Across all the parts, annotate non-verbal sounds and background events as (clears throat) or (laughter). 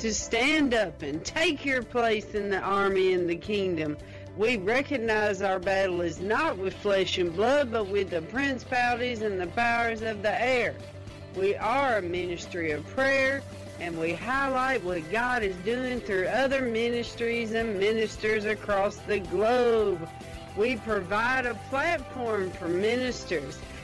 to stand up and take your place in the army and the kingdom. We recognize our battle is not with flesh and blood, but with the principalities and the powers of the air. We are a ministry of prayer, and we highlight what God is doing through other ministries and ministers across the globe. We provide a platform for ministers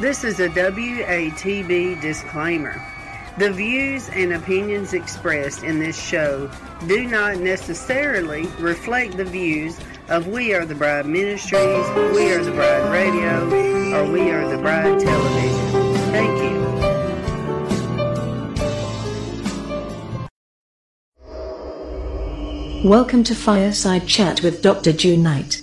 This is a WATB disclaimer. The views and opinions expressed in this show do not necessarily reflect the views of We Are the Bride Ministries, We Are the Bride Radio, or We Are the Bride Television. Thank you. Welcome to Fireside Chat with Dr. June Knight.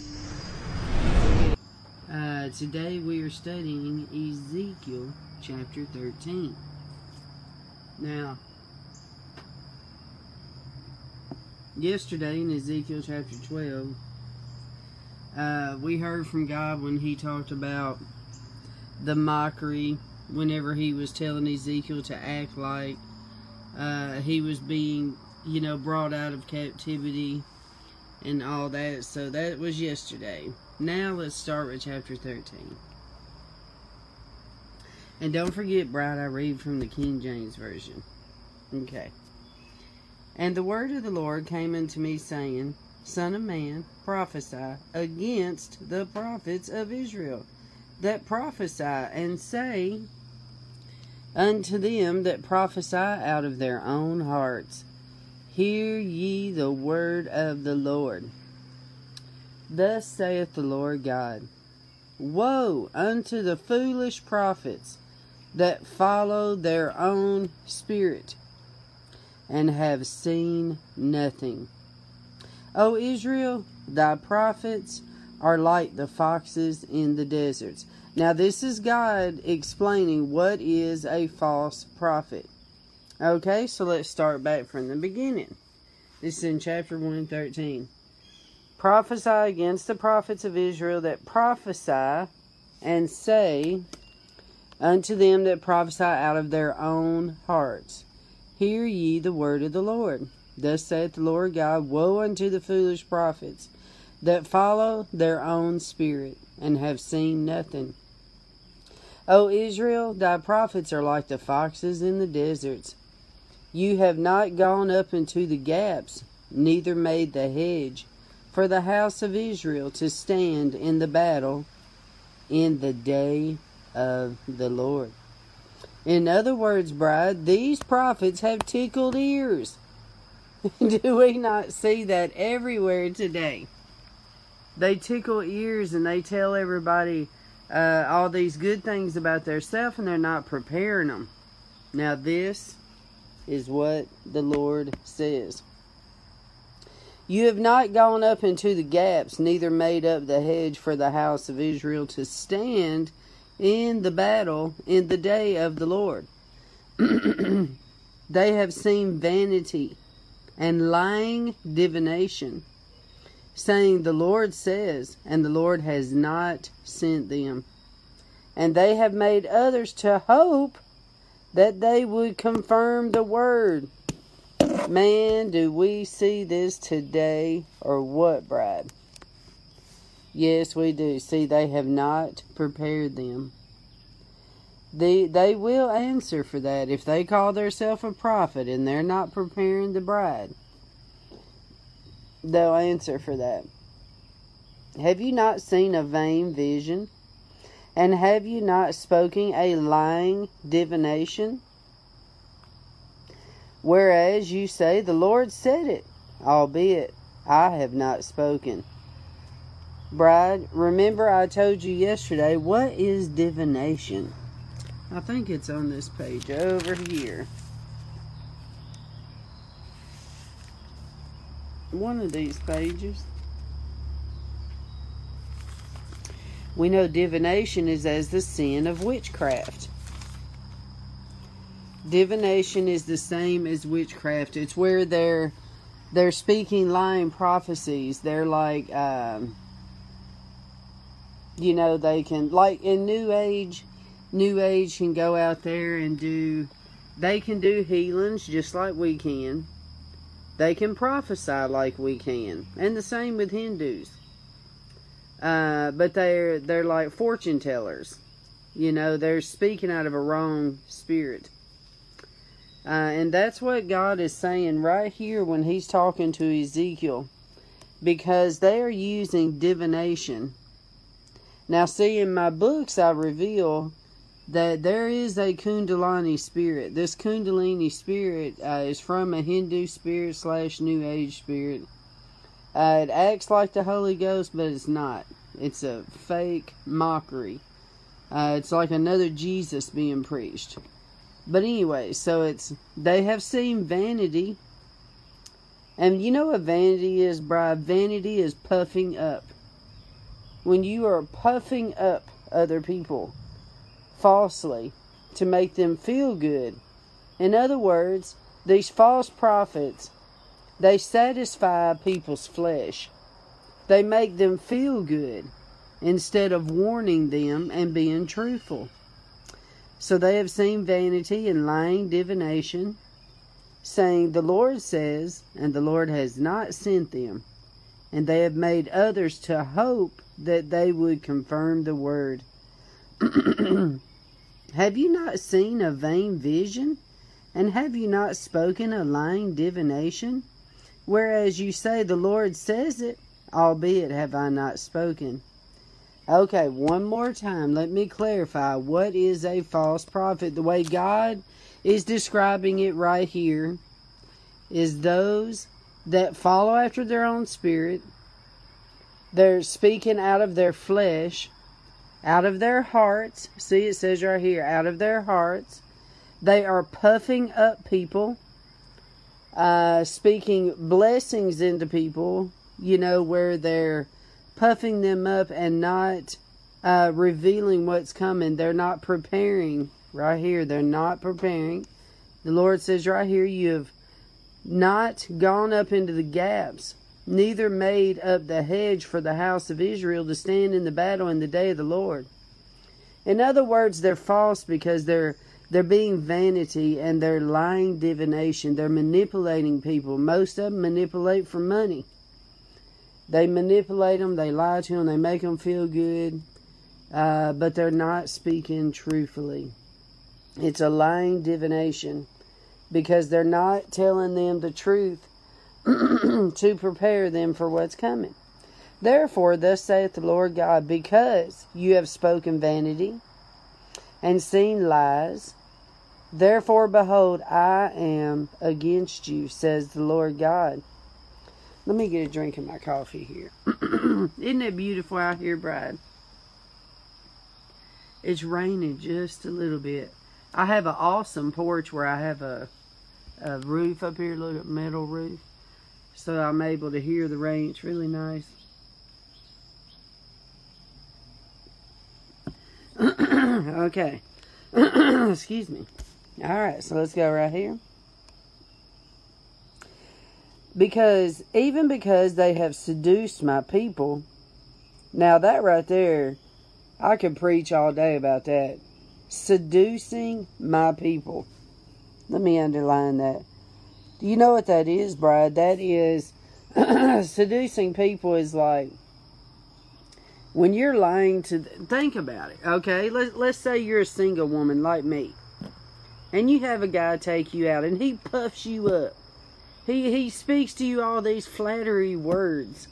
Uh, today we are studying Ezekiel chapter 13. Now, yesterday in Ezekiel chapter 12, uh, we heard from God when he talked about the mockery whenever he was telling Ezekiel to act like uh, he was being, you know, brought out of captivity and all that. So that was yesterday. Now let's start with chapter 13. And don't forget, Bride, I read from the King James Version. Okay. And the word of the Lord came unto me, saying, Son of man, prophesy against the prophets of Israel, that prophesy, and say unto them that prophesy out of their own hearts, Hear ye the word of the Lord. Thus saith the Lord God Woe unto the foolish prophets that follow their own spirit and have seen nothing. O Israel, thy prophets are like the foxes in the deserts. Now, this is God explaining what is a false prophet. Okay, so let's start back from the beginning. This is in chapter 113. Prophesy against the prophets of Israel that prophesy and say unto them that prophesy out of their own hearts, Hear ye the word of the Lord. Thus saith the Lord God Woe unto the foolish prophets that follow their own spirit and have seen nothing. O Israel, thy prophets are like the foxes in the deserts. You have not gone up into the gaps, neither made the hedge for the house of Israel to stand in the battle in the day of the Lord. In other words, bride, these prophets have tickled ears. (laughs) Do we not see that everywhere today? They tickle ears and they tell everybody uh, all these good things about self, and they're not preparing them. Now, this is what the Lord says. You have not gone up into the gaps, neither made up the hedge for the house of Israel to stand in the battle in the day of the Lord. (clears throat) they have seen vanity and lying divination, saying, The Lord says, and the Lord has not sent them. And they have made others to hope that they would confirm the word. Man, do we see this today or what, Bride? Yes, we do. See, they have not prepared them. They, they will answer for that if they call themselves a prophet and they're not preparing the bride. they'll answer for that. Have you not seen a vain vision? And have you not spoken a lying divination? Whereas you say, The Lord said it, albeit I have not spoken. Bride, remember I told you yesterday, what is divination? I think it's on this page over here. One of these pages. We know divination is as the sin of witchcraft. Divination is the same as witchcraft. It's where they're they're speaking lying prophecies. They're like um, you know, they can like in New Age, New Age can go out there and do they can do healings just like we can. They can prophesy like we can. And the same with Hindus. Uh, but they're they're like fortune tellers. You know, they're speaking out of a wrong spirit. Uh, and that's what God is saying right here when He's talking to Ezekiel. Because they are using divination now, see, in my books, I reveal that there is a Kundalini spirit. This Kundalini spirit uh, is from a Hindu spirit slash New Age spirit. Uh, it acts like the Holy Ghost, but it's not. It's a fake mockery. Uh, it's like another Jesus being preached. But anyway, so it's they have seen vanity. And you know what vanity is, bride? Vanity is puffing up when you are puffing up other people falsely to make them feel good. In other words, these false prophets, they satisfy people's flesh. They make them feel good instead of warning them and being truthful. So they have seen vanity and lying divination, saying, The Lord says, and the Lord has not sent them. And they have made others to hope that they would confirm the word. (clears throat) have you not seen a vain vision? And have you not spoken a lying divination? Whereas you say, The Lord says it, albeit have I not spoken. Okay, one more time, let me clarify what is a false prophet. The way God is describing it right here is those that follow after their own spirit, they're speaking out of their flesh, out of their hearts. See, it says right here, out of their hearts. They are puffing up people, uh, speaking blessings into people, you know, where they're puffing them up and not uh, revealing what's coming. They're not preparing. Right here, they're not preparing. The Lord says right here, you have not gone up into the gaps neither made up the hedge for the house of Israel to stand in the battle in the day of the Lord. In other words, they're false because they're they're being vanity and they're lying divination. They're manipulating people. Most of them manipulate for money. They manipulate them, they lie to them, they make them feel good, uh, but they're not speaking truthfully. It's a lying divination because they're not telling them the truth (clears throat) to prepare them for what's coming. Therefore, thus saith the Lord God, because you have spoken vanity and seen lies, therefore, behold, I am against you, says the Lord God. Let me get a drink of my coffee here. (clears throat) Isn't it beautiful out here, bride? It's raining just a little bit. I have an awesome porch where I have a, a roof up here, at metal roof so I'm able to hear the rain. It's really nice. (clears throat) okay. (clears throat) Excuse me. All right, so let's go right here. Because, even because they have seduced my people, now that right there, I could preach all day about that. Seducing my people. Let me underline that. Do you know what that is, Bride? That is (clears throat) seducing people is like when you're lying to think about it okay Let, let's say you're a single woman like me and you have a guy take you out and he puffs you up He he speaks to you all these flattery words.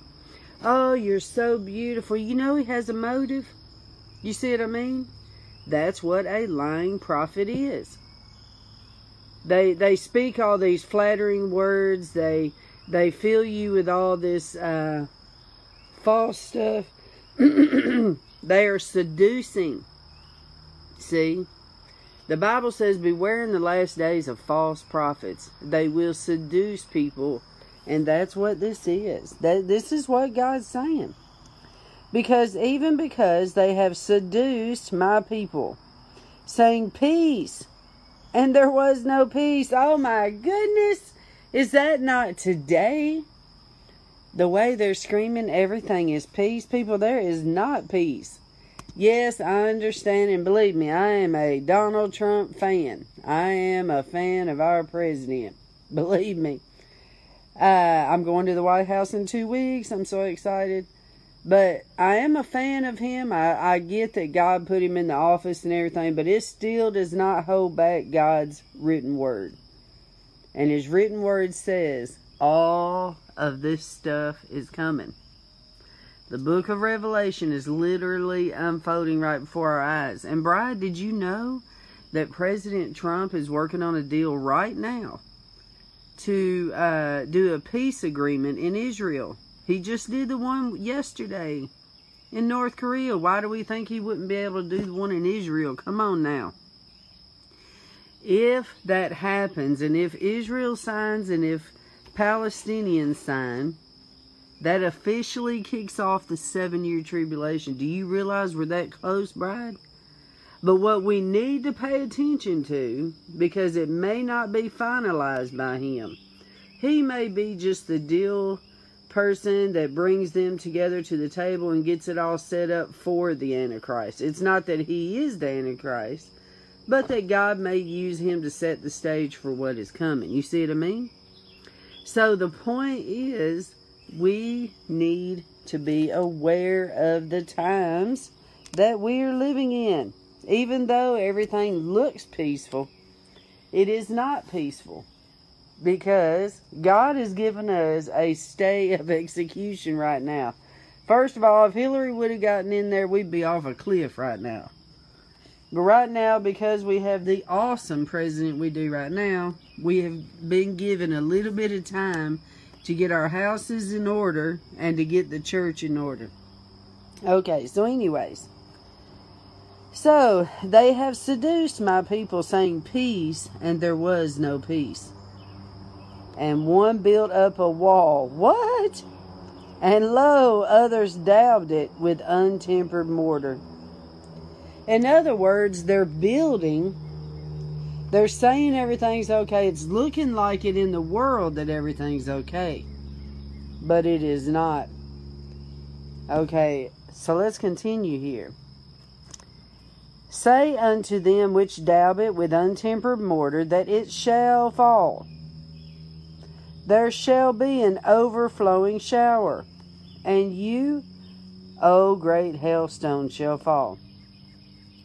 Oh, you're so beautiful. You know he has a motive. You see what I mean? That's what a lying prophet is. They they speak all these flattering words. They they fill you with all this uh, false stuff. (clears throat) they are seducing. See? The Bible says, Beware in the last days of false prophets. They will seduce people. And that's what this is. This is what God's saying. Because even because they have seduced my people, saying peace, and there was no peace. Oh my goodness. Is that not today? The way they're screaming, everything is peace. People, there is not peace. Yes, I understand, and believe me, I am a Donald Trump fan. I am a fan of our president. (laughs) Believe me. Uh, I'm going to the White House in two weeks. I'm so excited. But I am a fan of him. I, I get that God put him in the office and everything, but it still does not hold back God's written word. And his written word says, all of this stuff is coming. The book of Revelation is literally unfolding right before our eyes. And, Bride, did you know that President Trump is working on a deal right now to uh, do a peace agreement in Israel? He just did the one yesterday in North Korea. Why do we think he wouldn't be able to do the one in Israel? Come on now. If that happens, and if Israel signs, and if Palestinians sign, that officially kicks off the seven year tribulation. Do you realize we're that close, Bride? But what we need to pay attention to, because it may not be finalized by him, he may be just the deal person that brings them together to the table and gets it all set up for the Antichrist. It's not that he is the Antichrist, but that God may use him to set the stage for what is coming. You see what I mean? So the point is, we need to be aware of the times that we are living in. Even though everything looks peaceful, it is not peaceful because God has given us a stay of (laughs) execution right now. First of all, if Hillary would have gotten in there, we'd be off a cliff right now. But right now, because we have the awesome president we do right now, we have been given a little bit of time to get our houses in order and to get the church in order. Okay, so, anyways. So, they have seduced my people, saying peace, and there was no peace and one built up a wall. What? And lo, others daubed it with untempered mortar. In other words, they're building, they're saying everything's okay. It's looking like it in the world that everything's okay, but it is not. Okay, so let's continue here. Say unto them which daub it with untempered mortar that it shall fall there shall be an overflowing shower, and you, O great hailstone, shall fall,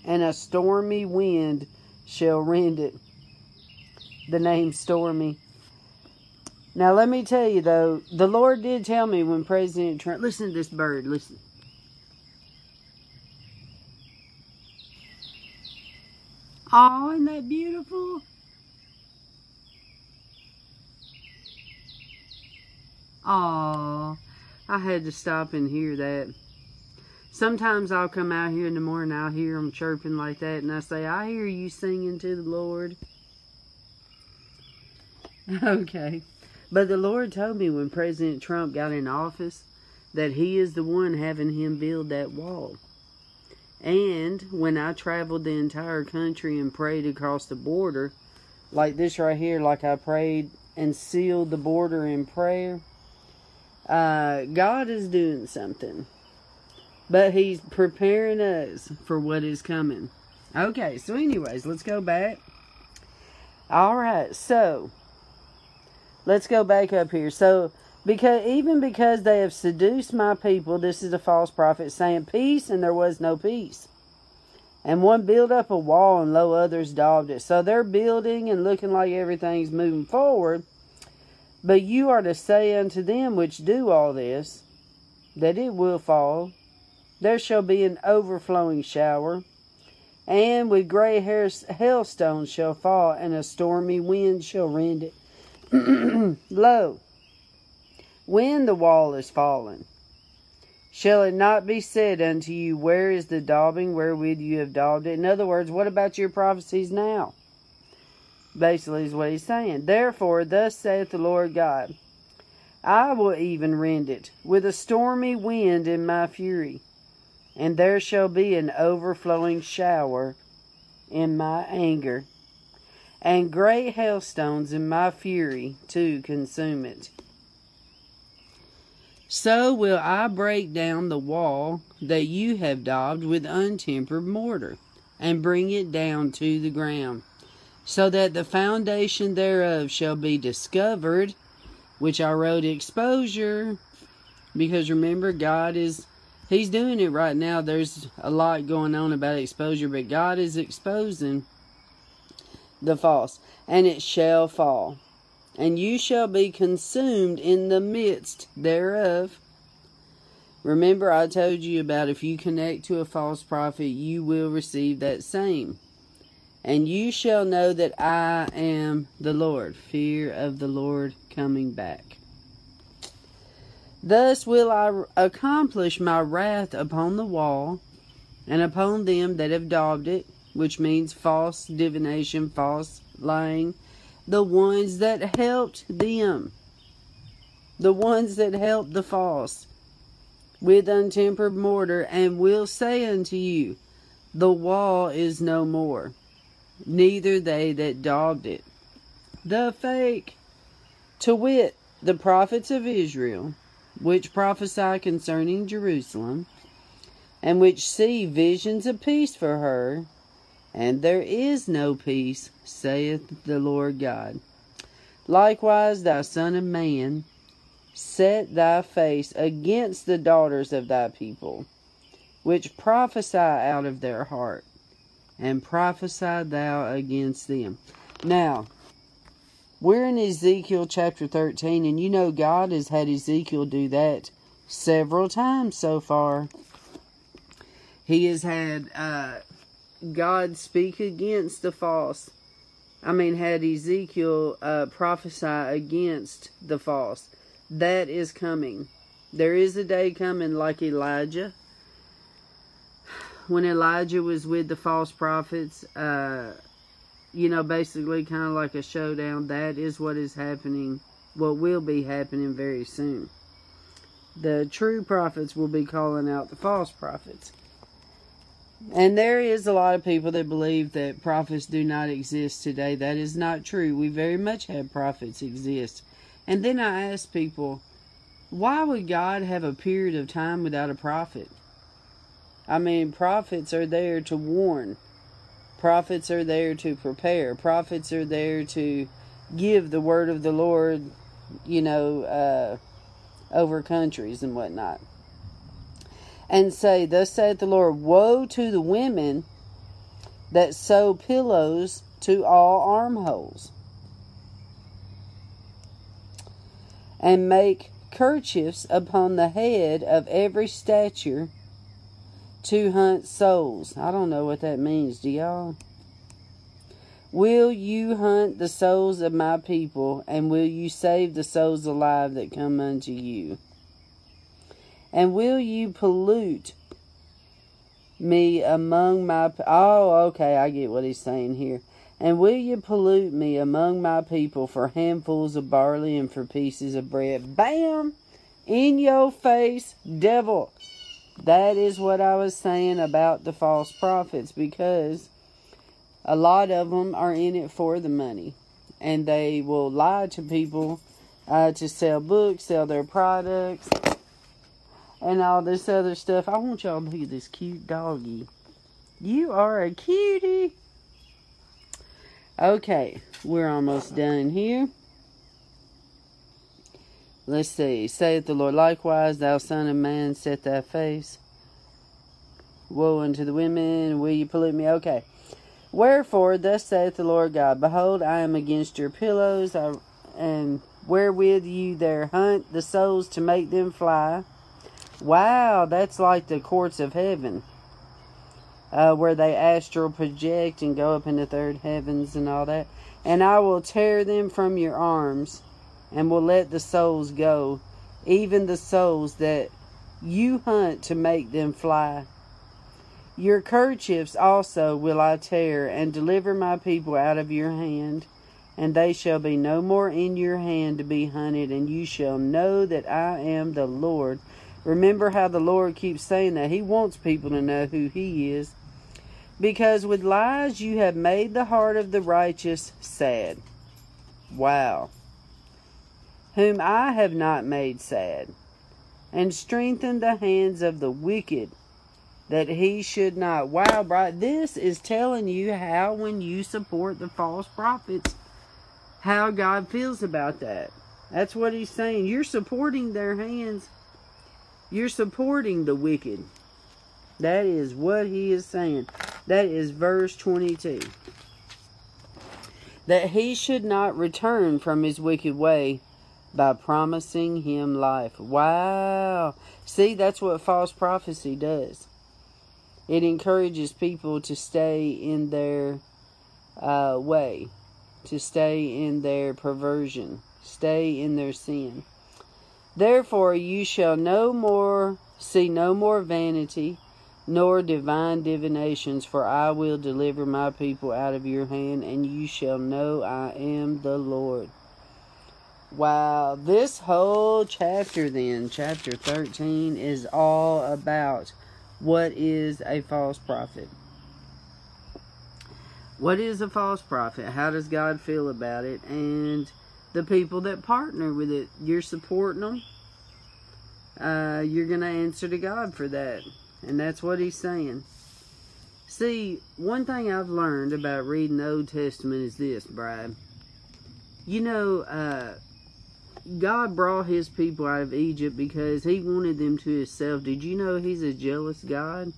and a stormy wind shall rend it. The name stormy. Now, let me tell you though, the Lord did tell me when President Trump, listen to this bird, listen. Oh, isn't that beautiful? Aw, I had to stop and hear that. Sometimes I'll come out here in the morning, I'll hear them chirping like that, and I say, I hear you singing to the Lord. (laughs) Okay. But the Lord told me when President Trump got in office that he is the one having him build that wall. And when I traveled the entire country and prayed across the border, like this right here, like I prayed and sealed the border in prayer, uh, God is doing something, but He's preparing us for what is coming. Okay, so, anyways, let's go back. All right, so let's go back up here. So, because even because they have seduced my people, this is a false prophet saying peace, and there was no peace. And one built up a wall, and lo, others daubed it. So they're building and looking like everything's moving forward. But you are to say unto them which do all this, that it will fall. There shall be an overflowing shower, and with great hailstones shall fall, and a stormy wind shall rend it. (clears throat) Lo, when the wall is fallen, shall it not be said unto you, Where is the daubing wherewith you have daubed it? In other words, what about your prophecies now? Basically, is what he's saying. Therefore, thus saith the Lord God I will even rend it with a stormy wind in my fury, and there shall be an overflowing shower in my anger, and great hailstones in my fury to consume it. So will I break down the wall that you have daubed with untempered mortar, and bring it down to the ground so that the foundation thereof shall be discovered, which I wrote exposure, because remember, God is, He's doing it right now. There's a lot going on about exposure, but God is exposing the false, and it shall fall. And you shall be consumed in the midst thereof. Remember, I told you about if you connect to a false prophet, you will receive that same. And you shall know that I am the Lord. Fear of the Lord coming back. Thus will I accomplish my wrath upon the wall and upon them that have daubed it, which means false divination, false lying, the ones that helped them, the ones that helped the false with untempered mortar, and will say unto you, The wall is no more neither they that daubed it. The fake, to wit, the prophets of Israel, which prophesy concerning Jerusalem, and which see visions of peace for her, and there is no peace, saith the Lord God. Likewise, thou son of man, set thy face against the daughters of thy people, which prophesy out of their heart and prophesy thou against them. Now, we're in Ezekiel chapter 13, and you know God has had Ezekiel do that several times so far. He has had uh, God speak against the false. I mean, had Ezekiel uh, prophesy against the false. That is coming. There is a day coming like Elijah when Elijah was with the false prophets, uh, you know, basically kind of like a showdown. That is what is happening, what will be happening very soon. The true prophets will be calling out the false prophets. And there is a lot of people that believe that prophets do not exist today. That is not true. We very much have prophets exist. And then I ask people, why would God have a period of time without a prophet? I mean, prophets are there to warn. Prophets are there to prepare. Prophets are there to give the word of the Lord, you know, uh, over countries and whatnot. And say, Thus saith the Lord, Woe to the women that sew pillows to all armholes, and make kerchiefs upon the head of every stature to hunt souls. I don't know what that means. Do y'all? Will you hunt the souls of my people, and will you save the souls alive that come unto you? And will you pollute me among my. Oh, okay, I get what he's saying here. And will you pollute me among my people for handfuls of barley and for pieces of bread? Bam! In your face, devil. That is what I was saying about the false prophets because a lot of them are in it for the money and they will lie to people uh, to sell books, sell their products, and all this other stuff. I want y'all to look at this cute doggy. You are a cutie. Okay, we're almost done here. Let's see. Saith the Lord, likewise, thou son of man, set thy face. Woe unto the women, will you pollute me? Okay. Wherefore, thus saith the Lord God, Behold, I am against your pillows, I, and wherewith you there hunt the souls to make them fly. Wow, that's like the courts of heaven, uh, where they astral project and go up in the third heavens and all that. And I will tear them from your arms, and will let the souls go, even the souls that you hunt to make them fly. Your kerchiefs also will I tear, and deliver my people out of your hand and they shall be no more in your hand to be hunted, and you shall know that I am the Lord. Remember how the Lord keeps saying that. He wants people to know who He is. Because with lies you have made the heart of the righteous sad. Wow. Whom I have not made sad, and strengthened the hands of the wicked, that he should not. Wow, right? This is telling you how when you support the false prophets how God feels about that. That's what he's saying. You're supporting their hands. You're supporting the wicked. That is what he is saying. That is verse 22. That he should not return from his wicked way by promising him life. Wow. See, that's what false prophecy does. It encourages people to stay in their uh, way to stay in their perversion, stay in their sin. Therefore you shall no more see no more vanity, nor divine divinations, for I will deliver my people out of your hand, and you shall know I am the Lord. Wow, this whole chapter, then, chapter 13, is all about what is a false prophet. What is a false prophet? How does God feel about it? And the people that partner with it, you're supporting them. Uh, you're going to answer to God for that. And that's what he's saying. See, one thing I've learned about reading the Old Testament is this, Bride. You know, uh, God brought his people out of Egypt because he wanted them to himself. Did you know he's a jealous God?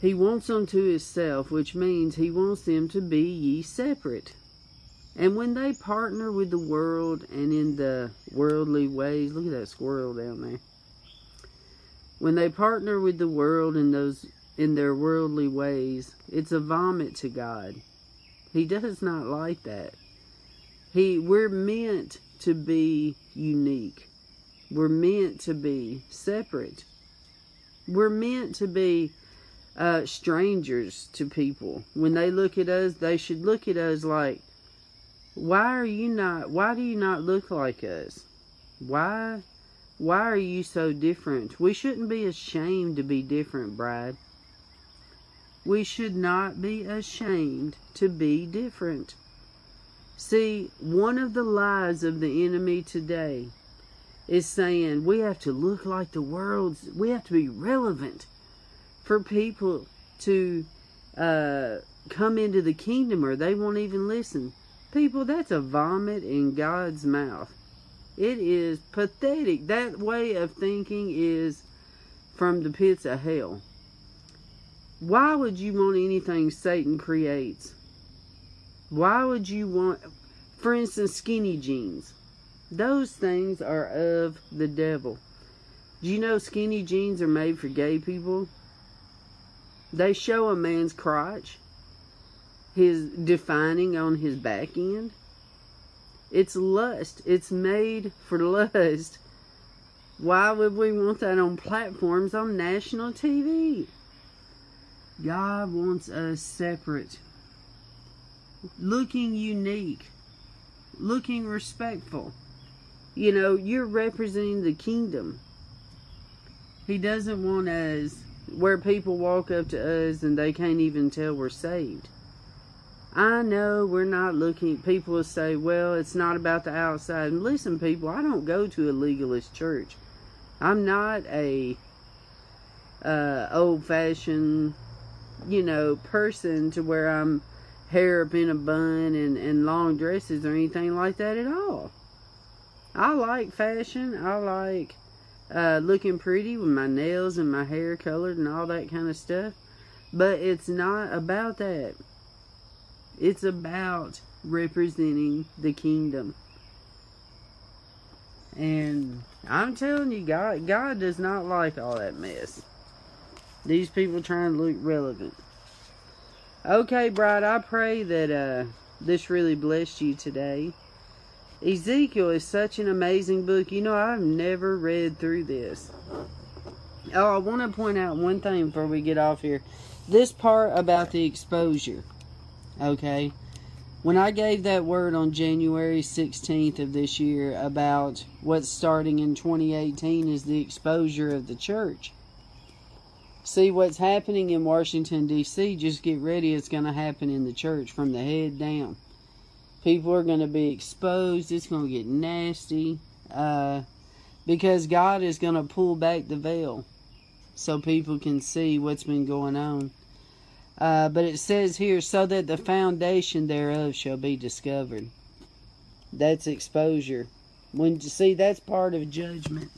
He wants them to himself, which means he wants them to be ye separate. And when they partner with the world and in the worldly ways, look at that squirrel down there. When they partner with the world in those in their worldly ways, it's a vomit to God. He does not like that. He we're meant to be unique. We're meant to be separate. We're meant to be uh, strangers to people. When they look at us, they should look at us like, why are you not, why do you not look like us? Why, why are you so different? We shouldn't be ashamed to be different, bride. We should not be ashamed to be different. See, one of the lies of the enemy today is saying we have to look like the world's, we have to be relevant for people to uh, come into the kingdom or they won't even listen. People, that's a vomit in God's mouth. It is pathetic. That way of thinking is from the pits of hell. Why would you want anything Satan creates? Why would you want, for instance, skinny jeans? Those things are of the devil. Do you know skinny jeans are made for gay people? They show a man's crotch, his defining on his back end. It's lust. It's made for lust. Why would we want that on platforms on national TV? God wants us separate, looking unique, looking respectful. You know, you're representing the kingdom. He doesn't want us where people walk up to us and they can't even tell we're saved. I know we're not looking, people will say, well, it's not about the outside. And listen, people, I don't go to a legalist church. I'm not a uh, old fashioned, you know, person to where I'm hair up in a bun and, and long dresses or anything like that at all. I like fashion. I like uh, looking pretty with my nails and my hair colored and all that kind of stuff. But it's not about that. It's about representing the kingdom. And I'm telling you, God, God does not like all that mess. These people trying to look relevant. Okay, Bride, I pray that uh, this really blessed you today. Ezekiel is such an amazing book. You know, I've never read through this. Oh, I want to point out one thing before we get off here. This part about the exposure. Okay. When I gave that word on January 16th of this year about what's starting in 2018 is the exposure of the church. See what's happening in Washington, D.C., just get ready, it's going to happen in the church from the head down. People are going to be exposed, it's going to get nasty, uh, because God is going to pull back the veil so people can see what's been going on. Uh, but it says here, so that the foundation thereof shall be discovered. That's exposure. When you see, that's part of judgment.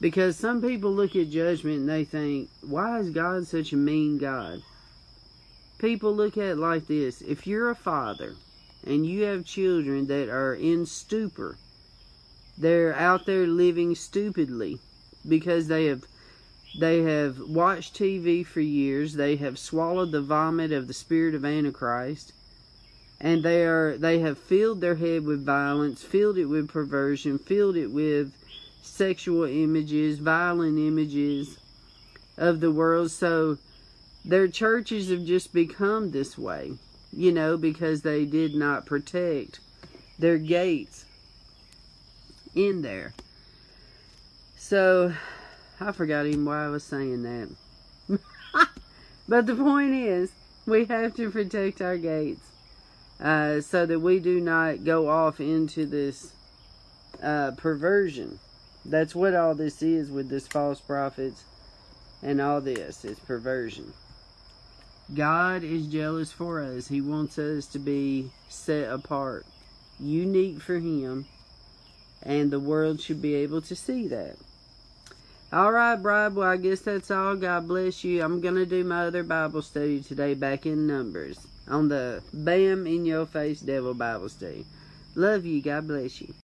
Because some people look at judgment and they think, why is God such a mean God? People look at it like this. If you're a father and you have children that are in stupor, they're out there living stupidly because they have they have watched TV for years, they have swallowed the vomit of the spirit of Antichrist, and they are they have filled their head with violence, filled it with perversion, filled it with sexual images, violent images of the world. So their churches have just become this way, you know, because they did not protect their gates in there. So I forgot even why I was saying that. (laughs) but the point is, we have to protect our gates uh, so that we do not go off into this uh, perversion. That's what all this is with this false prophets and all this. It's perversion. God is jealous for us. He wants us to be set apart, unique for Him, and the world should be able to see that. All right, Bride. Well, I guess that's all. God bless you. I'm going to do my other Bible study today back in Numbers on the Bam in Your Face Devil Bible Study. Love you. God bless you.